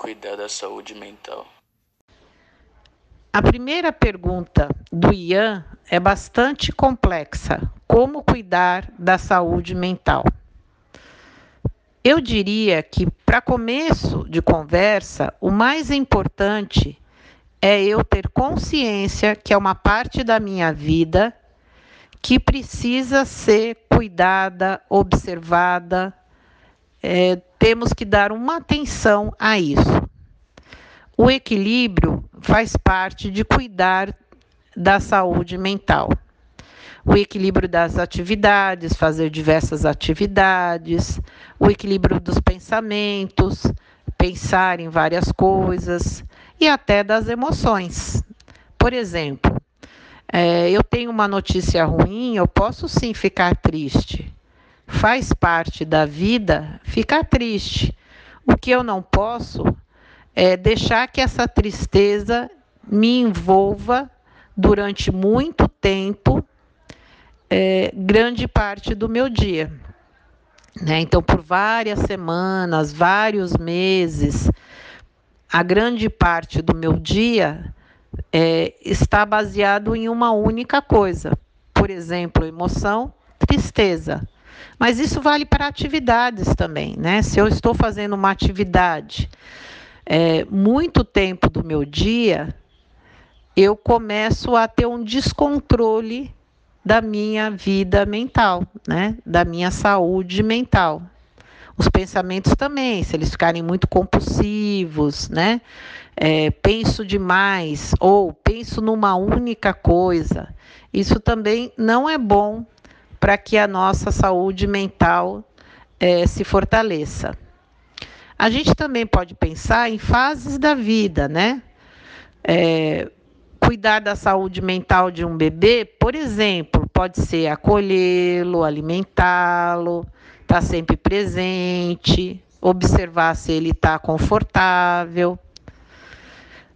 cuidar da saúde mental? A primeira pergunta do Ian é bastante complexa. Como cuidar da saúde mental? Eu diria que, para começo de conversa, o mais importante é eu ter consciência que é uma parte da minha vida que precisa ser cuidada, observada. É, temos que dar uma atenção a isso. O equilíbrio faz parte de cuidar da saúde mental. O equilíbrio das atividades, fazer diversas atividades, o equilíbrio dos pensamentos, pensar em várias coisas e até das emoções. Por exemplo, é, eu tenho uma notícia ruim, eu posso sim ficar triste. Faz parte da vida ficar triste. O que eu não posso é deixar que essa tristeza me envolva durante muito tempo, é, grande parte do meu dia. Né? Então, por várias semanas, vários meses, a grande parte do meu dia é, está baseado em uma única coisa. Por exemplo, emoção, tristeza. Mas isso vale para atividades também, né? Se eu estou fazendo uma atividade é, muito tempo do meu dia, eu começo a ter um descontrole da minha vida mental, né? Da minha saúde mental. Os pensamentos também, se eles ficarem muito compulsivos, né? É, penso demais ou penso numa única coisa, isso também não é bom para que a nossa saúde mental é, se fortaleça. A gente também pode pensar em fases da vida, né? É, cuidar da saúde mental de um bebê, por exemplo, pode ser acolhê-lo, alimentá-lo, estar tá sempre presente, observar se ele está confortável.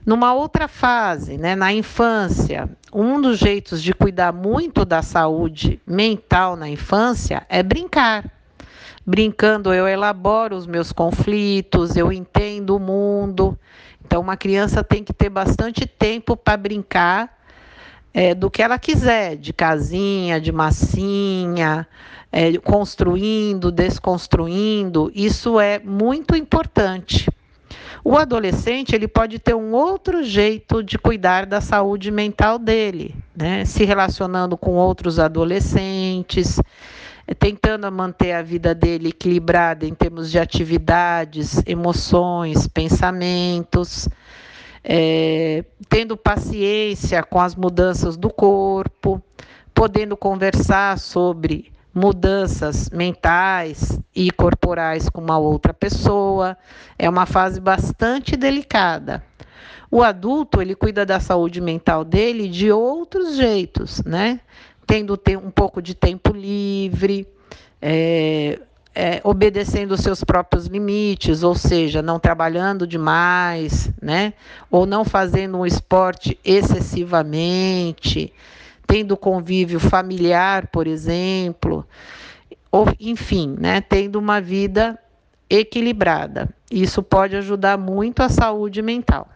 Numa outra fase, né, na infância, um dos jeitos de cuidar muito da saúde mental na infância é brincar. Brincando, eu elaboro os meus conflitos, eu entendo o mundo. Então, uma criança tem que ter bastante tempo para brincar é, do que ela quiser, de casinha, de massinha, é, construindo, desconstruindo. Isso é muito importante. O adolescente ele pode ter um outro jeito de cuidar da saúde mental dele, né? se relacionando com outros adolescentes, tentando manter a vida dele equilibrada em termos de atividades, emoções, pensamentos, é, tendo paciência com as mudanças do corpo, podendo conversar sobre mudanças mentais e corporais com uma outra pessoa. É uma fase bastante delicada. O adulto, ele cuida da saúde mental dele de outros jeitos, né? tendo um pouco de tempo livre, é, é, obedecendo os seus próprios limites, ou seja, não trabalhando demais, né? Ou não fazendo um esporte excessivamente, tendo convívio familiar, por exemplo, ou enfim, né? Tendo uma vida equilibrada. Isso pode ajudar muito a saúde mental.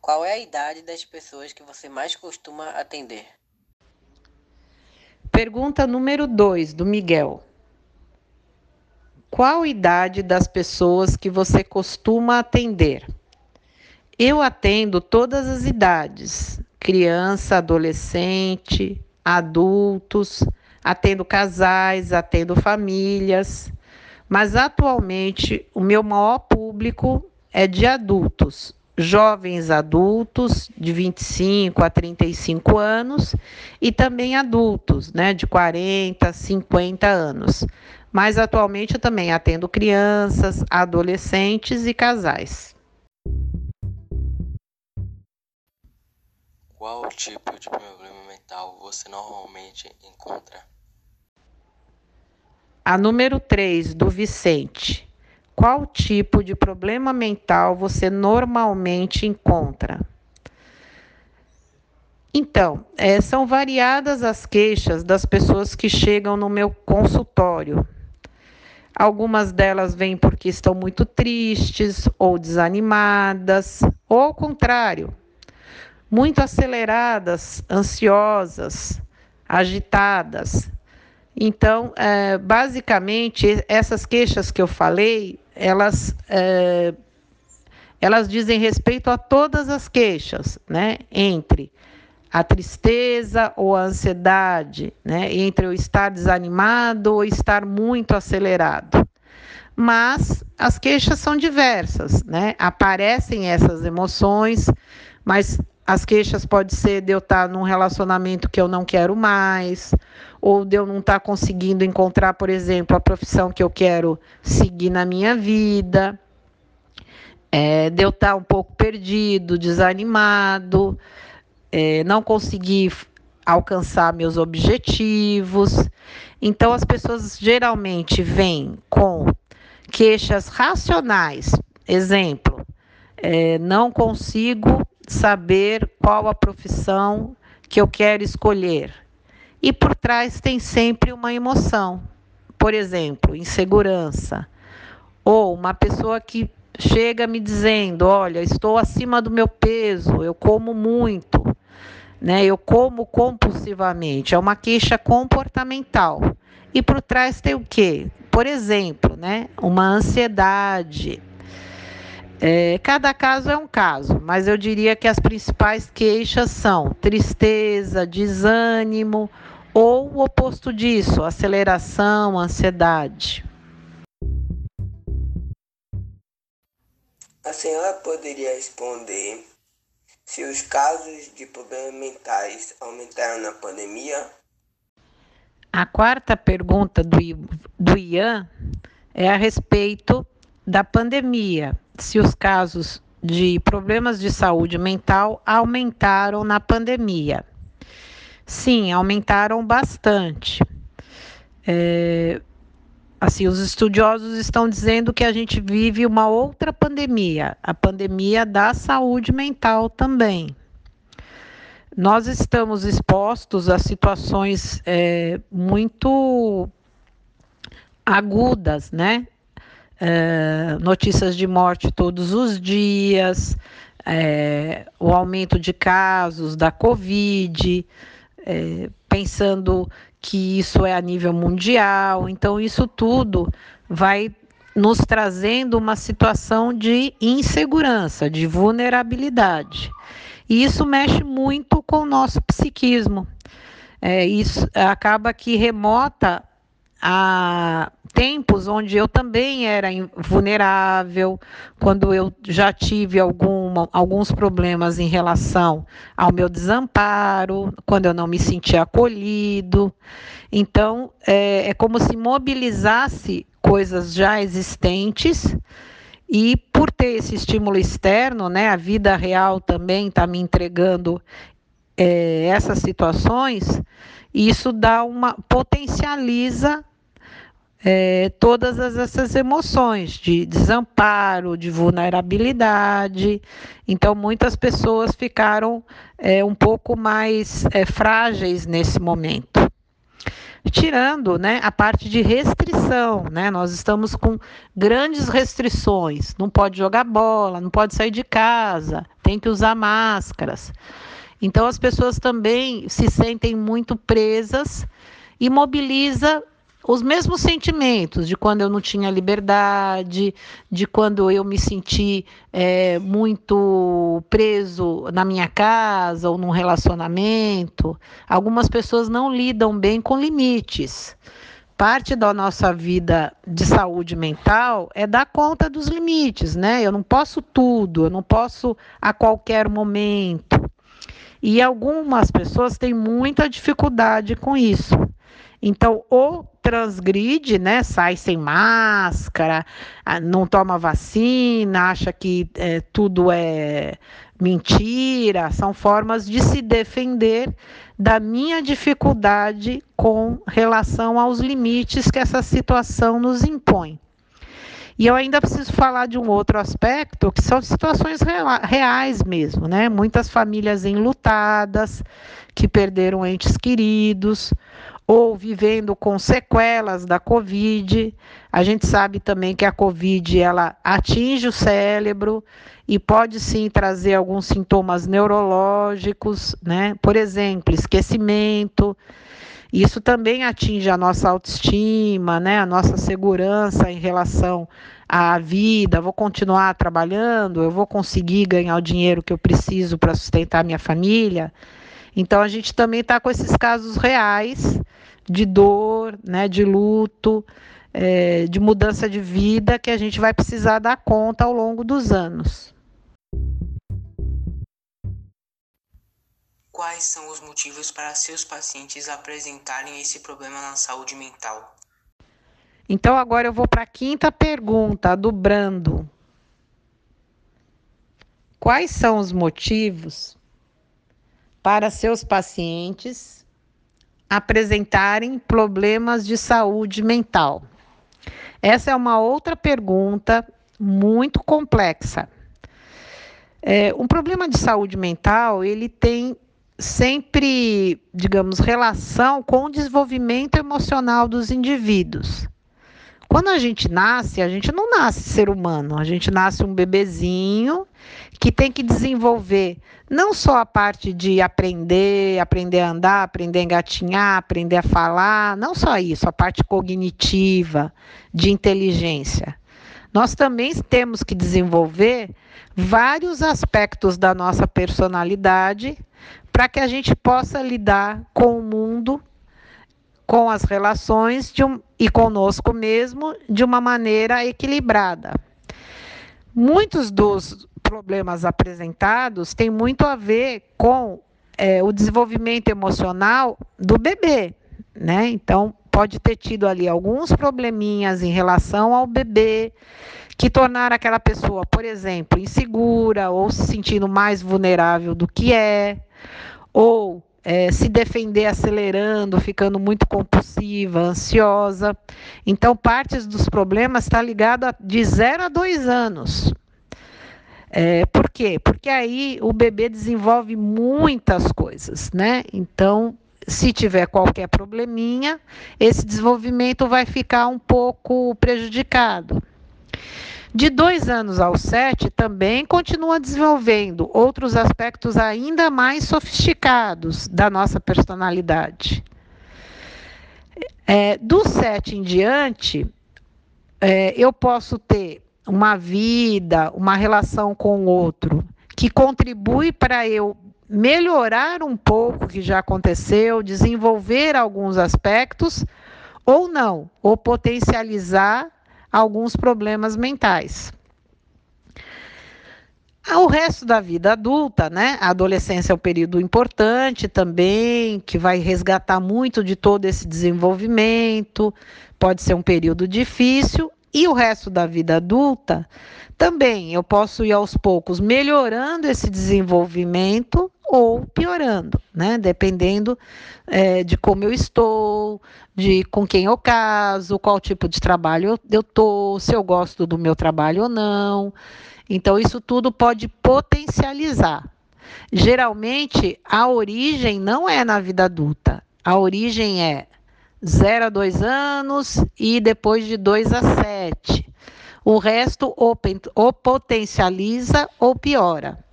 Qual é a idade das pessoas que você mais costuma atender? Pergunta número 2, do Miguel. Qual idade das pessoas que você costuma atender? Eu atendo todas as idades: criança, adolescente, adultos, atendo casais, atendo famílias. Mas atualmente o meu maior público é de adultos, jovens adultos de 25 a 35 anos e também adultos, né, de 40 a 50 anos. Mas atualmente eu também atendo crianças, adolescentes e casais. Qual tipo de problema mental você normalmente encontra? A número 3, do Vicente. Qual tipo de problema mental você normalmente encontra? Então, é, são variadas as queixas das pessoas que chegam no meu consultório. Algumas delas vêm porque estão muito tristes ou desanimadas, ou ao contrário, muito aceleradas, ansiosas, agitadas. Então, é, basicamente, essas queixas que eu falei, elas, é, elas dizem respeito a todas as queixas, né? Entre a tristeza ou a ansiedade, né? entre o estar desanimado ou estar muito acelerado. Mas as queixas são diversas, né? Aparecem essas emoções, mas as queixas pode ser de eu estar num relacionamento que eu não quero mais, ou de eu não estar conseguindo encontrar, por exemplo, a profissão que eu quero seguir na minha vida, é, de eu estar um pouco perdido, desanimado, é, não conseguir alcançar meus objetivos. Então, as pessoas geralmente vêm com queixas racionais. Exemplo, é, não consigo saber qual a profissão que eu quero escolher. E por trás tem sempre uma emoção. Por exemplo, insegurança. Ou uma pessoa que chega me dizendo: Olha, estou acima do meu peso, eu como muito né? Eu como compulsivamente, é uma queixa comportamental. E por trás tem o quê? Por exemplo, né? Uma ansiedade. É, cada caso é um caso, mas eu diria que as principais queixas são tristeza, desânimo ou o oposto disso, aceleração, ansiedade. A senhora poderia responder se os casos de problemas mentais aumentaram na pandemia? A quarta pergunta do, do Ian é a respeito da pandemia. Se os casos de problemas de saúde mental aumentaram na pandemia. Sim, aumentaram bastante. É, assim, os estudiosos estão dizendo que a gente vive uma outra pandemia, a pandemia da saúde mental também. Nós estamos expostos a situações é, muito agudas, né? É, notícias de morte todos os dias, é, o aumento de casos da Covid, é, pensando que isso é a nível mundial. Então, isso tudo vai nos trazendo uma situação de insegurança, de vulnerabilidade. E isso mexe muito com o nosso psiquismo. É, isso acaba que remota a tempos onde eu também era vulnerável, quando eu já tive alguma, alguns problemas em relação ao meu desamparo, quando eu não me sentia acolhido. Então, é, é como se mobilizasse coisas já existentes. E por ter esse estímulo externo, né, a vida real também está me entregando é, essas situações, isso dá uma potencializa é, todas essas emoções de desamparo, de vulnerabilidade. Então, muitas pessoas ficaram é, um pouco mais é, frágeis nesse momento. Tirando né, a parte de restrição, né? Nós estamos com grandes restrições. Não pode jogar bola, não pode sair de casa, tem que usar máscaras. Então as pessoas também se sentem muito presas e mobiliza os mesmos sentimentos de quando eu não tinha liberdade, de quando eu me senti é, muito preso na minha casa ou num relacionamento. Algumas pessoas não lidam bem com limites. Parte da nossa vida de saúde mental é dar conta dos limites, né? Eu não posso tudo, eu não posso a qualquer momento. E algumas pessoas têm muita dificuldade com isso. Então, ou transgride, né? Sai sem máscara, não toma vacina, acha que é, tudo é mentira. São formas de se defender da minha dificuldade com relação aos limites que essa situação nos impõe. E eu ainda preciso falar de um outro aspecto, que são situações reais mesmo, né? Muitas famílias enlutadas, que perderam entes queridos ou vivendo com sequelas da Covid. A gente sabe também que a Covid ela atinge o cérebro e pode sim trazer alguns sintomas neurológicos, né? Por exemplo, esquecimento. Isso também atinge a nossa autoestima, né? A nossa segurança em relação à vida. Vou continuar trabalhando, eu vou conseguir ganhar o dinheiro que eu preciso para sustentar minha família. Então a gente também está com esses casos reais de dor, né, de luto, é, de mudança de vida que a gente vai precisar dar conta ao longo dos anos. Quais são os motivos para seus pacientes apresentarem esse problema na saúde mental? Então agora eu vou para a quinta pergunta do Brando. Quais são os motivos para seus pacientes apresentarem problemas de saúde mental? Essa é uma outra pergunta muito complexa. É, um problema de saúde mental ele tem sempre, digamos, relação com o desenvolvimento emocional dos indivíduos. Quando a gente nasce, a gente não nasce ser humano, a gente nasce um bebezinho que tem que desenvolver não só a parte de aprender, aprender a andar, aprender a engatinhar, aprender a falar, não só isso, a parte cognitiva, de inteligência. Nós também temos que desenvolver vários aspectos da nossa personalidade para que a gente possa lidar com o mundo, com as relações um, e conosco mesmo de uma maneira equilibrada. Muitos dos problemas apresentados têm muito a ver com é, o desenvolvimento emocional do bebê, né? Então, pode ter tido ali alguns probleminhas em relação ao bebê que tornaram aquela pessoa, por exemplo, insegura ou se sentindo mais vulnerável do que é, ou é, se defender acelerando, ficando muito compulsiva, ansiosa. Então, partes dos problemas está ligado a, de 0 a 2 anos. É, por quê? Porque aí o bebê desenvolve muitas coisas, né? Então, se tiver qualquer probleminha, esse desenvolvimento vai ficar um pouco prejudicado. De dois anos aos sete, também continua desenvolvendo outros aspectos ainda mais sofisticados da nossa personalidade. É, do sete em diante, é, eu posso ter uma vida, uma relação com o outro que contribui para eu melhorar um pouco o que já aconteceu, desenvolver alguns aspectos, ou não, ou potencializar alguns problemas mentais. O resto da vida adulta, né? A adolescência é um período importante também, que vai resgatar muito de todo esse desenvolvimento, pode ser um período difícil, e o resto da vida adulta também eu posso ir aos poucos melhorando esse desenvolvimento ou piorando, né? Dependendo é, de como eu estou, de com quem eu caso, qual tipo de trabalho eu, tô, se eu gosto do meu trabalho ou não. Então, isso tudo pode potencializar. Geralmente, a origem não é na vida adulta. A origem é 0 a 2 anos e depois de 2 a 7. O resto ou, ou potencializa ou piora.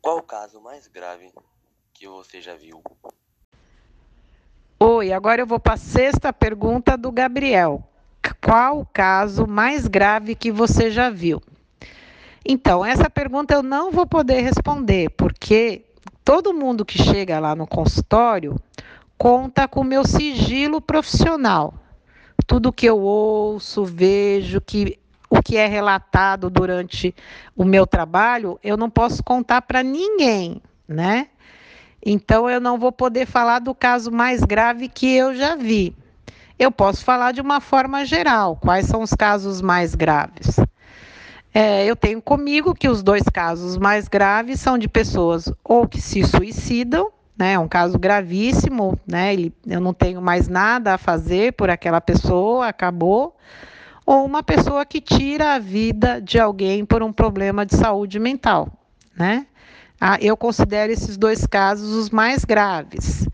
Qual o caso mais grave que você já viu? Oi, agora eu vou para a sexta pergunta do Gabriel. Qual o caso mais grave que você já viu? Então, essa pergunta eu não vou poder responder, porque todo mundo que chega lá no consultório conta com o meu sigilo profissional. Tudo que eu ouço, vejo, que o que é relatado durante o meu trabalho, eu não posso contar para ninguém, né? Então eu não vou poder falar do caso mais grave que eu já vi. Eu posso falar de uma forma geral, quais são os casos mais graves. É, eu tenho comigo que os dois casos mais graves são de pessoas ou que se suicidam, né? É um caso gravíssimo, né? Ele, eu não tenho mais nada a fazer por aquela pessoa, acabou ou uma pessoa que tira a vida de alguém por um problema de saúde mental. né? Ah, eu considero esses dois casos os mais graves.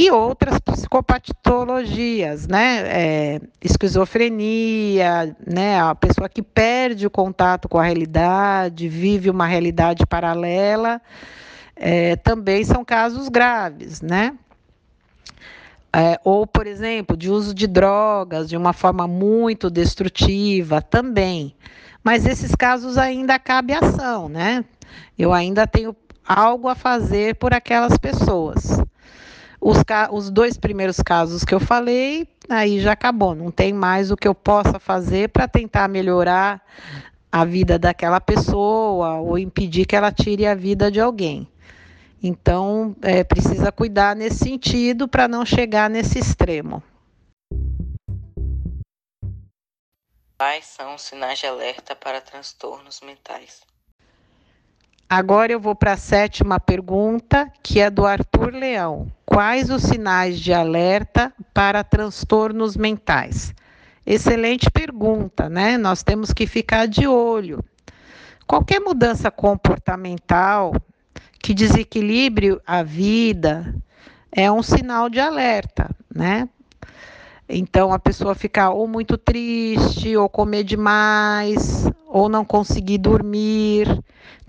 E outras psicopatologias, né? É, esquizofrenia, né? A pessoa que perde o contato com a realidade, vive uma realidade paralela, é, também são casos graves, né? É, ou, por exemplo, de uso de drogas de uma forma muito destrutiva também. Mas esses casos ainda cabe ação, né? Eu ainda tenho algo a fazer por aquelas pessoas. Os, os dois primeiros casos que eu falei, aí já acabou, não tem mais o que eu possa fazer para tentar melhorar a vida daquela pessoa ou impedir que ela tire a vida de alguém. Então, é, precisa cuidar nesse sentido para não chegar nesse extremo. Quais são os sinais de alerta para transtornos mentais? Agora eu vou para a sétima pergunta, que é do Arthur Leão. Quais os sinais de alerta para transtornos mentais? Excelente pergunta, né? Nós temos que ficar de olho. Qualquer mudança comportamental que desequilibre a vida é um sinal de alerta, né? Então a pessoa ficar ou muito triste, ou comer demais, ou não conseguir dormir.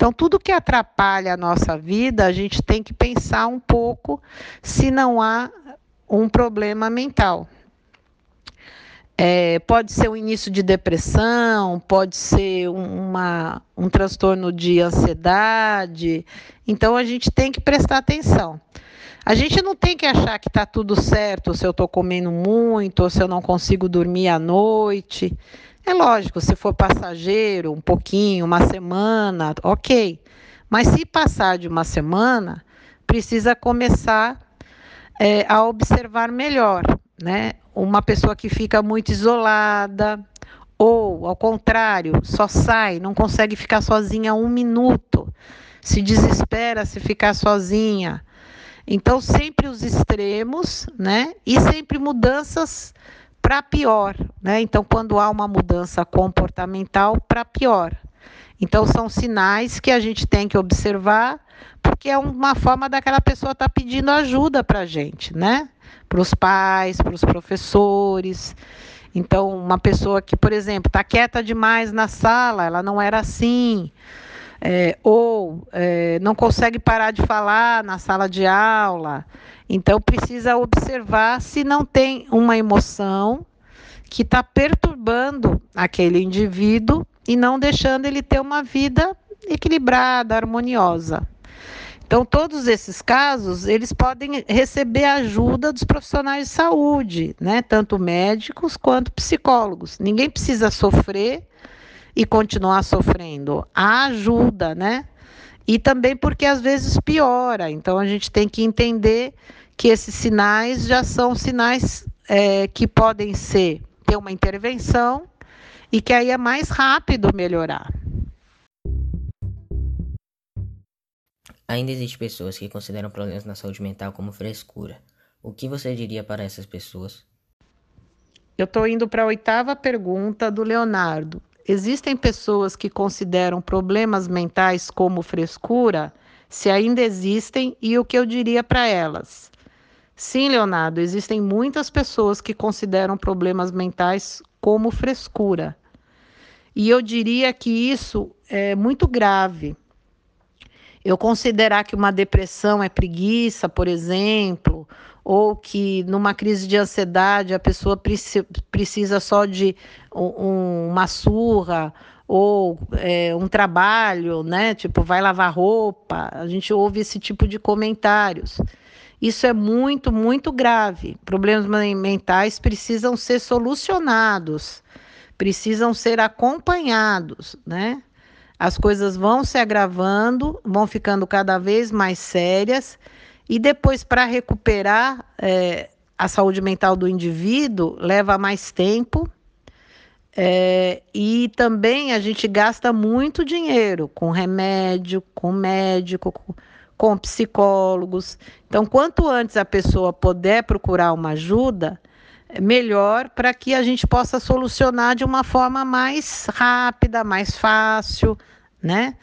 Então tudo que atrapalha a nossa vida, a gente tem que pensar um pouco se não há um problema mental. É, pode ser o início de depressão, pode ser uma, um transtorno de ansiedade. Então a gente tem que prestar atenção. A gente não tem que achar que está tudo certo se eu estou comendo muito ou se eu não consigo dormir à noite. É lógico, se for passageiro, um pouquinho, uma semana, ok. Mas se passar de uma semana, precisa começar é, a observar melhor, né? uma pessoa que fica muito isolada, ou, ao contrário, só sai, não consegue ficar sozinha um minuto, se desespera se ficar sozinha. Então, sempre os extremos, né? E sempre mudanças para pior, né? Então, quando há uma mudança comportamental, para pior. Então, são sinais que a gente tem que observar, porque é uma forma daquela pessoa estar tá pedindo ajuda para a gente, né? para os pais, para os professores. Então, uma pessoa que, por exemplo, está quieta demais na sala, ela não era assim, é, ou é, não consegue parar de falar na sala de aula. Então, precisa observar se não tem uma emoção que está perturbando aquele indivíduo e não deixando ele ter uma vida equilibrada, harmoniosa. Então, todos esses casos, eles podem receber ajuda dos profissionais de saúde, né? Tanto médicos quanto psicólogos. Ninguém precisa sofrer e continuar sofrendo. Há ajuda, né? E também porque às vezes piora. Então, a gente tem que entender que esses sinais já são sinais é, que podem ser ter uma intervenção e que aí é mais rápido melhorar. Ainda existem pessoas que consideram problemas na saúde mental como frescura. O que você diria para essas pessoas? Eu estou indo para a oitava pergunta do Leonardo. Existem pessoas que consideram problemas mentais como frescura? Se ainda existem, e o que eu diria para elas? Sim, Leonardo, existem muitas pessoas que consideram problemas mentais como frescura. E eu diria que isso é muito grave, eu considerar que uma depressão é preguiça, por exemplo, ou que numa crise de ansiedade a pessoa precisa só de um, uma surra ou é, um trabalho, né? Tipo, vai lavar roupa. A gente ouve esse tipo de comentários. Isso é muito, muito grave. Problemas mentais precisam ser solucionados, precisam ser acompanhados, né? as coisas vão se agravando, vão ficando cada vez mais sérias, e depois, para recuperar é, a saúde mental do indivíduo, leva mais tempo. É, e também a gente gasta muito dinheiro com remédio, com médico, com, com psicólogos. Então, quanto antes a pessoa puder procurar uma ajuda, é melhor para que a gente possa solucionar de uma forma mais rápida, mais fácil, né?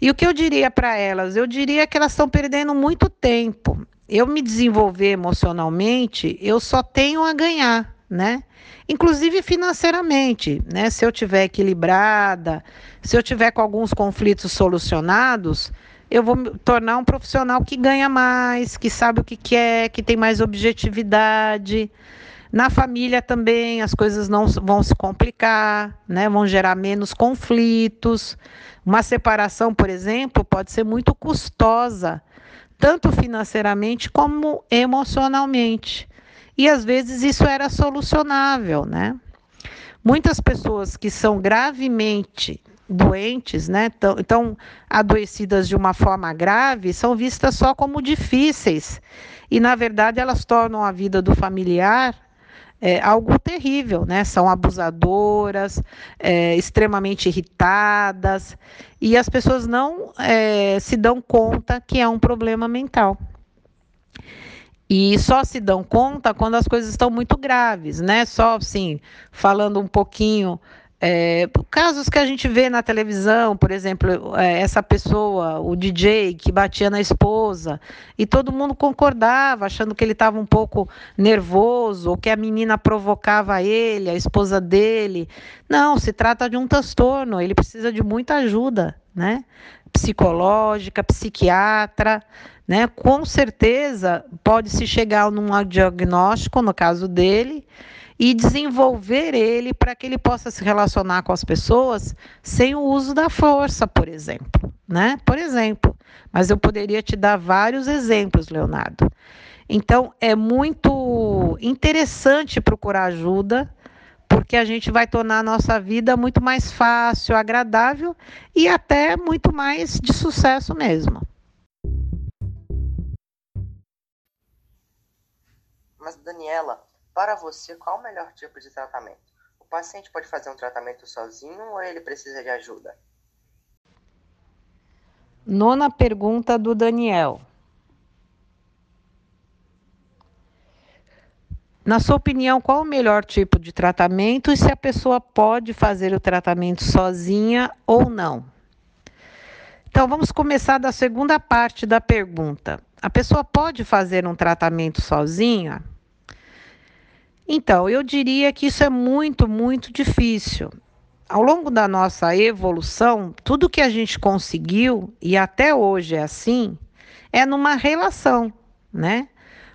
E o que eu diria para elas? Eu diria que elas estão perdendo muito tempo. Eu me desenvolver emocionalmente, eu só tenho a ganhar, né? Inclusive financeiramente, né? Se eu tiver equilibrada, se eu tiver com alguns conflitos solucionados, eu vou me tornar um profissional que ganha mais, que sabe o que quer, que tem mais objetividade. Na família também as coisas não vão se complicar, né? vão gerar menos conflitos. Uma separação, por exemplo, pode ser muito custosa, tanto financeiramente como emocionalmente. E às vezes isso era solucionável, né? Muitas pessoas que são gravemente doentes, né, então adoecidas de uma forma grave, são vistas só como difíceis. E, na verdade, elas tornam a vida do familiar é, algo terrível, né? São abusadoras, é, extremamente irritadas, e as pessoas não é, se dão conta que é um problema mental. E só se dão conta quando as coisas estão muito graves, né? Só assim, falando um pouquinho é, casos que a gente vê na televisão, por exemplo, é, essa pessoa, o DJ que batia na esposa, e todo mundo concordava, achando que ele estava um pouco nervoso, ou que a menina provocava ele, a esposa dele. Não, se trata de um transtorno, ele precisa de muita ajuda, né? Psicológica, psiquiatra, né? Com certeza pode se chegar num diagnóstico, no caso dele e desenvolver ele para que ele possa se relacionar com as pessoas sem o uso da força, por exemplo, né? Por exemplo, mas eu poderia te dar vários exemplos, Leonardo. Então, é muito interessante procurar ajuda, porque a gente vai tornar a nossa vida muito mais fácil, agradável e até muito mais de sucesso mesmo. Mas, Daniela, para você, qual o melhor tipo de tratamento? O paciente pode fazer um tratamento sozinho ou ele precisa de ajuda? Nona pergunta do Daniel. Na sua opinião, qual o melhor tipo de tratamento e se a pessoa pode fazer o tratamento sozinha ou não? Então, vamos começar da segunda parte da pergunta. A pessoa pode fazer um tratamento sozinha? Então, eu diria que isso é muito, muito difícil. Ao longo da nossa evolução, tudo que a gente conseguiu, e até hoje é assim, é numa relação, né?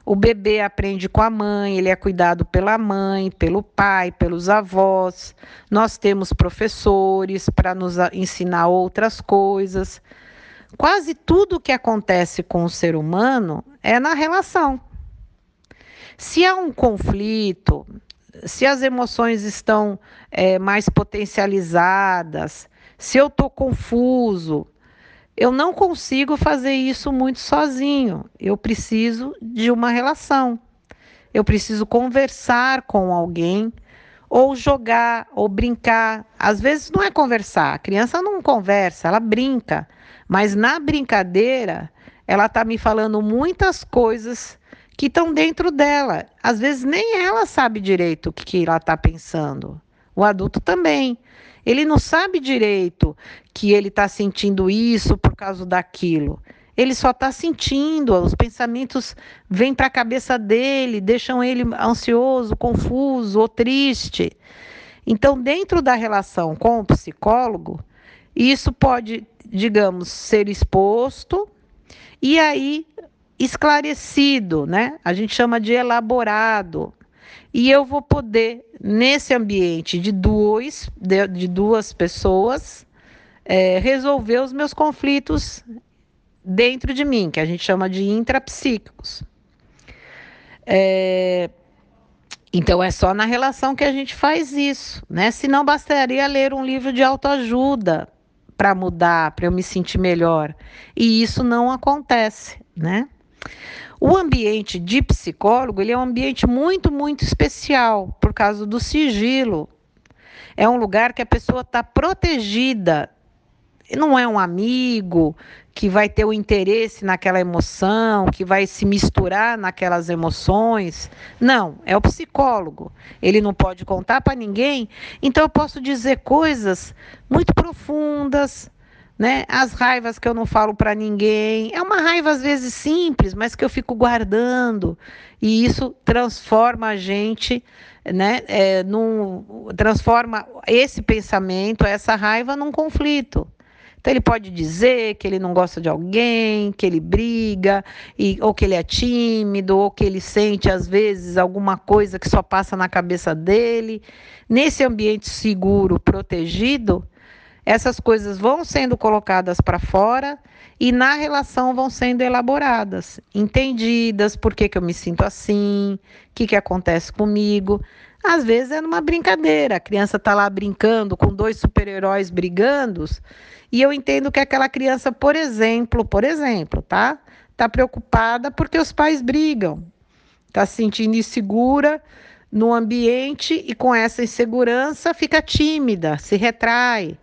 O bebê aprende com a mãe, ele é cuidado pela mãe, pelo pai, pelos avós. Nós temos professores para nos ensinar outras coisas. Quase tudo que acontece com o ser humano é na relação. Se há um conflito, se as emoções estão é, mais potencializadas, se eu estou confuso, eu não consigo fazer isso muito sozinho. Eu preciso de uma relação. Eu preciso conversar com alguém, ou jogar, ou brincar. Às vezes não é conversar, a criança não conversa, ela brinca. Mas na brincadeira, ela está me falando muitas coisas que estão dentro dela. Às vezes nem ela sabe direito o que, ela está pensando. O adulto também. Ele não sabe direito que ele está sentindo isso por causa daquilo. Ele só está sentindo, os pensamentos vêm para a cabeça dele, deixam ele ansioso, confuso ou triste. Então, dentro da relação com o psicólogo, isso pode, digamos, ser exposto, e aí esclarecido, né? A gente chama de elaborado. E eu vou poder, nesse ambiente de, dois, de, de duas pessoas, é, resolver os meus conflitos dentro de mim, que a gente chama de intrapsíquicos. É, então é só na relação que a gente faz isso, né? Se não bastaria ler um livro de autoajuda para mudar, para eu me sentir melhor. E isso não acontece, né? O ambiente de psicólogo ele é um ambiente muito, muito especial por causa do sigilo. É um lugar que a pessoa está protegida. Não é um amigo que vai ter o interesse naquela emoção, que vai se misturar naquelas emoções. Não, é o psicólogo. Ele não pode contar para ninguém. Então eu posso dizer coisas muito profundas, né? As raivas que eu não falo para ninguém. É uma raiva às vezes simples, mas que eu fico guardando. E isso transforma a gente, né? É, num, transforma esse pensamento, essa raiva, num conflito. Então ele pode dizer que ele não gosta de alguém, que ele briga, e, ou que ele é tímido, ou que ele sente às vezes alguma coisa que só passa na cabeça dele. Nesse ambiente seguro, protegido, essas coisas vão sendo colocadas para fora e na relação vão sendo elaboradas, entendidas, por que, que eu me sinto assim, o que, que acontece comigo. Às vezes é numa brincadeira, a criança está lá brincando com dois super-heróis brigando, e eu entendo que aquela criança, por exemplo, por exemplo, tá? Está preocupada porque os pais brigam, está se sentindo insegura no ambiente e com essa insegurança fica tímida, se retrai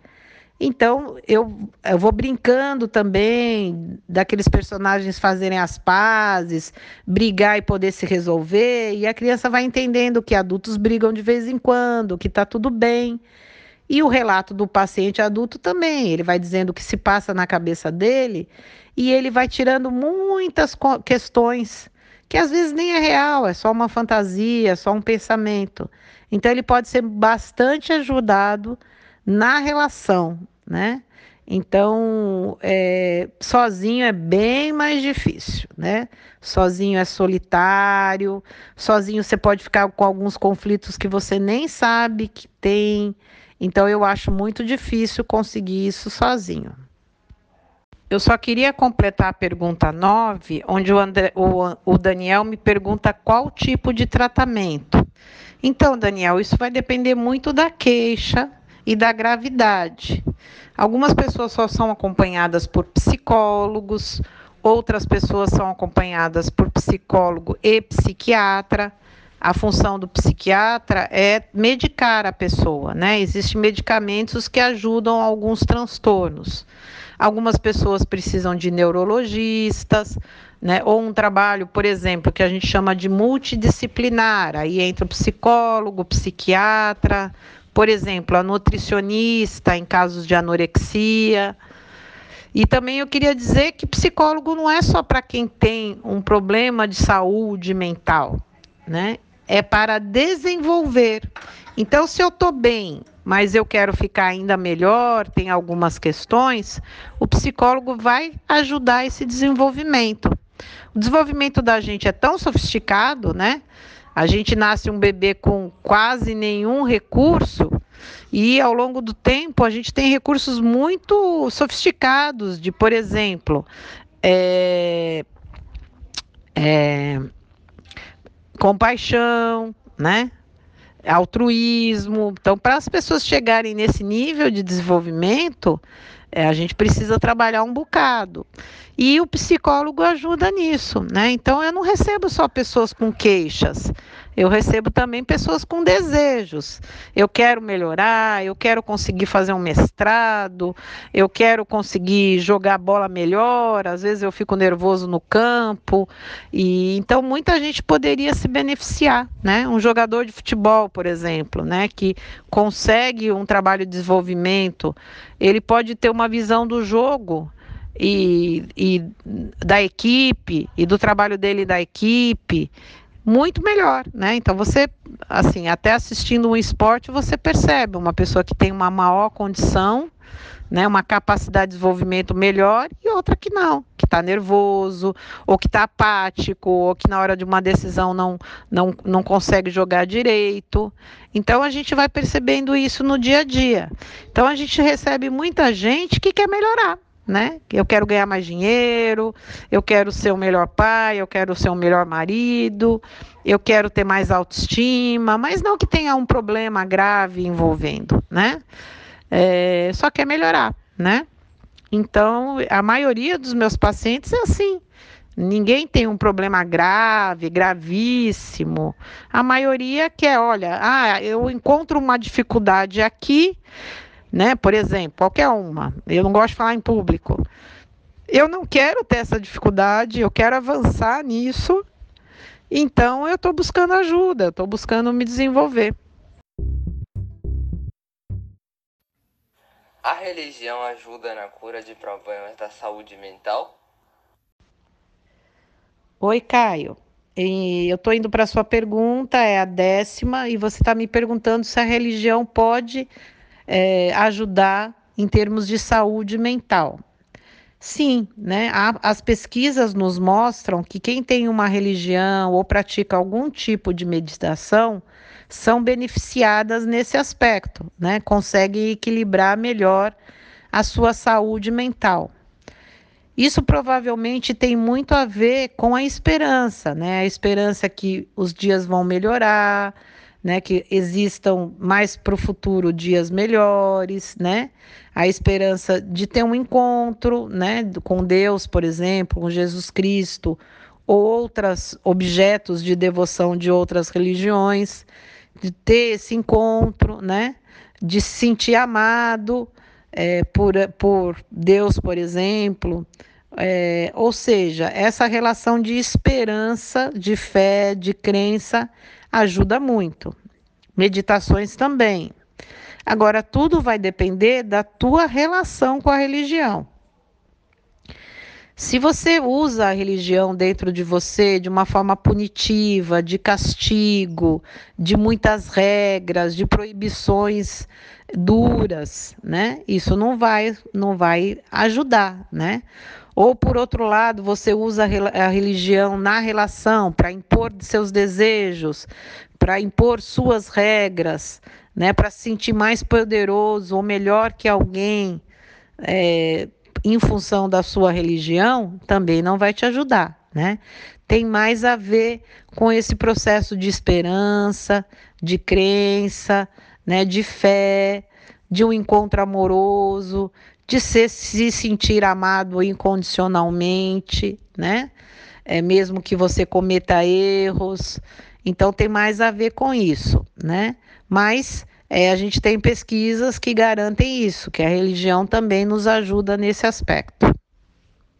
então, eu, eu vou brincando também daqueles personagens fazerem as pazes, brigar e poder se resolver, e a criança vai entendendo que adultos brigam de vez em quando, que está tudo bem. E o relato do paciente adulto também, ele vai dizendo o que se passa na cabeça dele e ele vai tirando muitas questões que às vezes nem é real, é só uma fantasia, só um pensamento. Então, ele pode ser bastante ajudado na relação, né? Então, é, sozinho é bem mais difícil, né? Sozinho é solitário, sozinho você pode ficar com alguns conflitos que você nem sabe que tem. Então, eu acho muito difícil conseguir isso sozinho. Eu só queria completar a pergunta 9, onde o, André, o, o Daniel me pergunta qual tipo de tratamento. Então, Daniel, isso vai depender muito da queixa, e da gravidade. Algumas pessoas só são acompanhadas por psicólogos, outras pessoas são acompanhadas por psicólogo e psiquiatra. A função do psiquiatra é medicar a pessoa, né? Existem medicamentos que ajudam alguns transtornos. Algumas pessoas precisam de neurologistas, né? Ou um trabalho, por exemplo, que a gente chama de multidisciplinar. Aí entra o psicólogo, o psiquiatra, por exemplo, a nutricionista em casos de anorexia. E também eu queria dizer que psicólogo não é só para quem tem um problema de saúde mental, né? É para desenvolver. Então, se eu estou bem, mas eu quero ficar ainda melhor, tem algumas questões, o psicólogo vai ajudar esse desenvolvimento. O desenvolvimento da gente é tão sofisticado, né? A gente nasce um bebê com quase nenhum recurso e ao longo do tempo a gente tem recursos muito sofisticados de, por exemplo, é, é, compaixão, né? altruísmo. Então, para as pessoas chegarem nesse nível de desenvolvimento, é, a gente precisa trabalhar um bocado. E o psicólogo ajuda nisso, né? Então eu não recebo só pessoas com queixas, eu recebo também pessoas com desejos. Eu quero melhorar, eu quero conseguir fazer um mestrado, eu quero conseguir jogar bola melhor, às vezes eu fico nervoso no campo. E então muita gente poderia se beneficiar, né? Um jogador de futebol, por exemplo, né, que consegue um trabalho de desenvolvimento, ele pode ter uma visão do jogo e, e da equipe e do trabalho dele da equipe muito melhor, né? Então você, assim, até assistindo um esporte, você percebe uma pessoa que tem uma maior condição, né? Uma capacidade de desenvolvimento melhor e outra que não, que está nervoso, ou que está apático, ou que na hora de uma decisão não, não, não consegue jogar direito. Então a gente vai percebendo isso no dia a dia. Então a gente recebe muita gente que quer melhorar né? Eu quero ganhar mais dinheiro, eu quero ser o melhor pai, eu quero ser o melhor marido, eu quero ter mais autoestima, mas não que tenha um problema grave envolvendo, né? É, só quer melhorar, né? Então, a maioria dos meus pacientes é assim. Ninguém tem um problema grave, gravíssimo. A maioria quer, olha, ah, eu encontro uma dificuldade aqui, né? Por exemplo, qualquer uma. Eu não gosto de falar em público. Eu não quero ter essa dificuldade, eu quero avançar nisso. Então eu estou buscando ajuda, estou buscando me desenvolver. A religião ajuda na cura de problemas da saúde mental? Oi, Caio. Eu estou indo para a sua pergunta, é a décima, e você está me perguntando se a religião pode é, ajudar em termos de saúde mental. Sim, né? As pesquisas nos mostram que quem tem uma religião ou pratica algum tipo de meditação são beneficiadas nesse aspecto, né? Conseguem equilibrar melhor a sua saúde mental. Isso provavelmente tem muito a ver com a esperança, né? A esperança que os dias vão melhorar, né? Que existam mais para o futuro dias melhores, né? A esperança de ter um encontro, né? Com Deus, por exemplo, com Jesus Cristo, ou outros objetos de devoção de outras religiões de ter esse encontro, né? De se sentir amado é, por, por Deus, por exemplo. É, ou seja, essa relação de esperança, de fé, de crença ajuda muito. Meditações também. Agora, tudo vai depender da tua relação com a religião. Se você usa a religião dentro de você de uma forma punitiva, de castigo, de muitas regras, de proibições duras, né? Isso não vai não vai ajudar, né? Ou por outro lado, você usa a religião na relação para impor seus desejos, para impor suas regras, né? Para se sentir mais poderoso ou melhor que alguém. É, em função da sua religião, também não vai te ajudar, né? Tem mais a ver com esse processo de esperança, de crença, né, de fé, de um encontro amoroso, de ser, se sentir amado incondicionalmente, né? É mesmo que você cometa erros. Então tem mais a ver com isso, né? Mas é, a gente tem pesquisas que garantem isso, que a religião também nos ajuda nesse aspecto.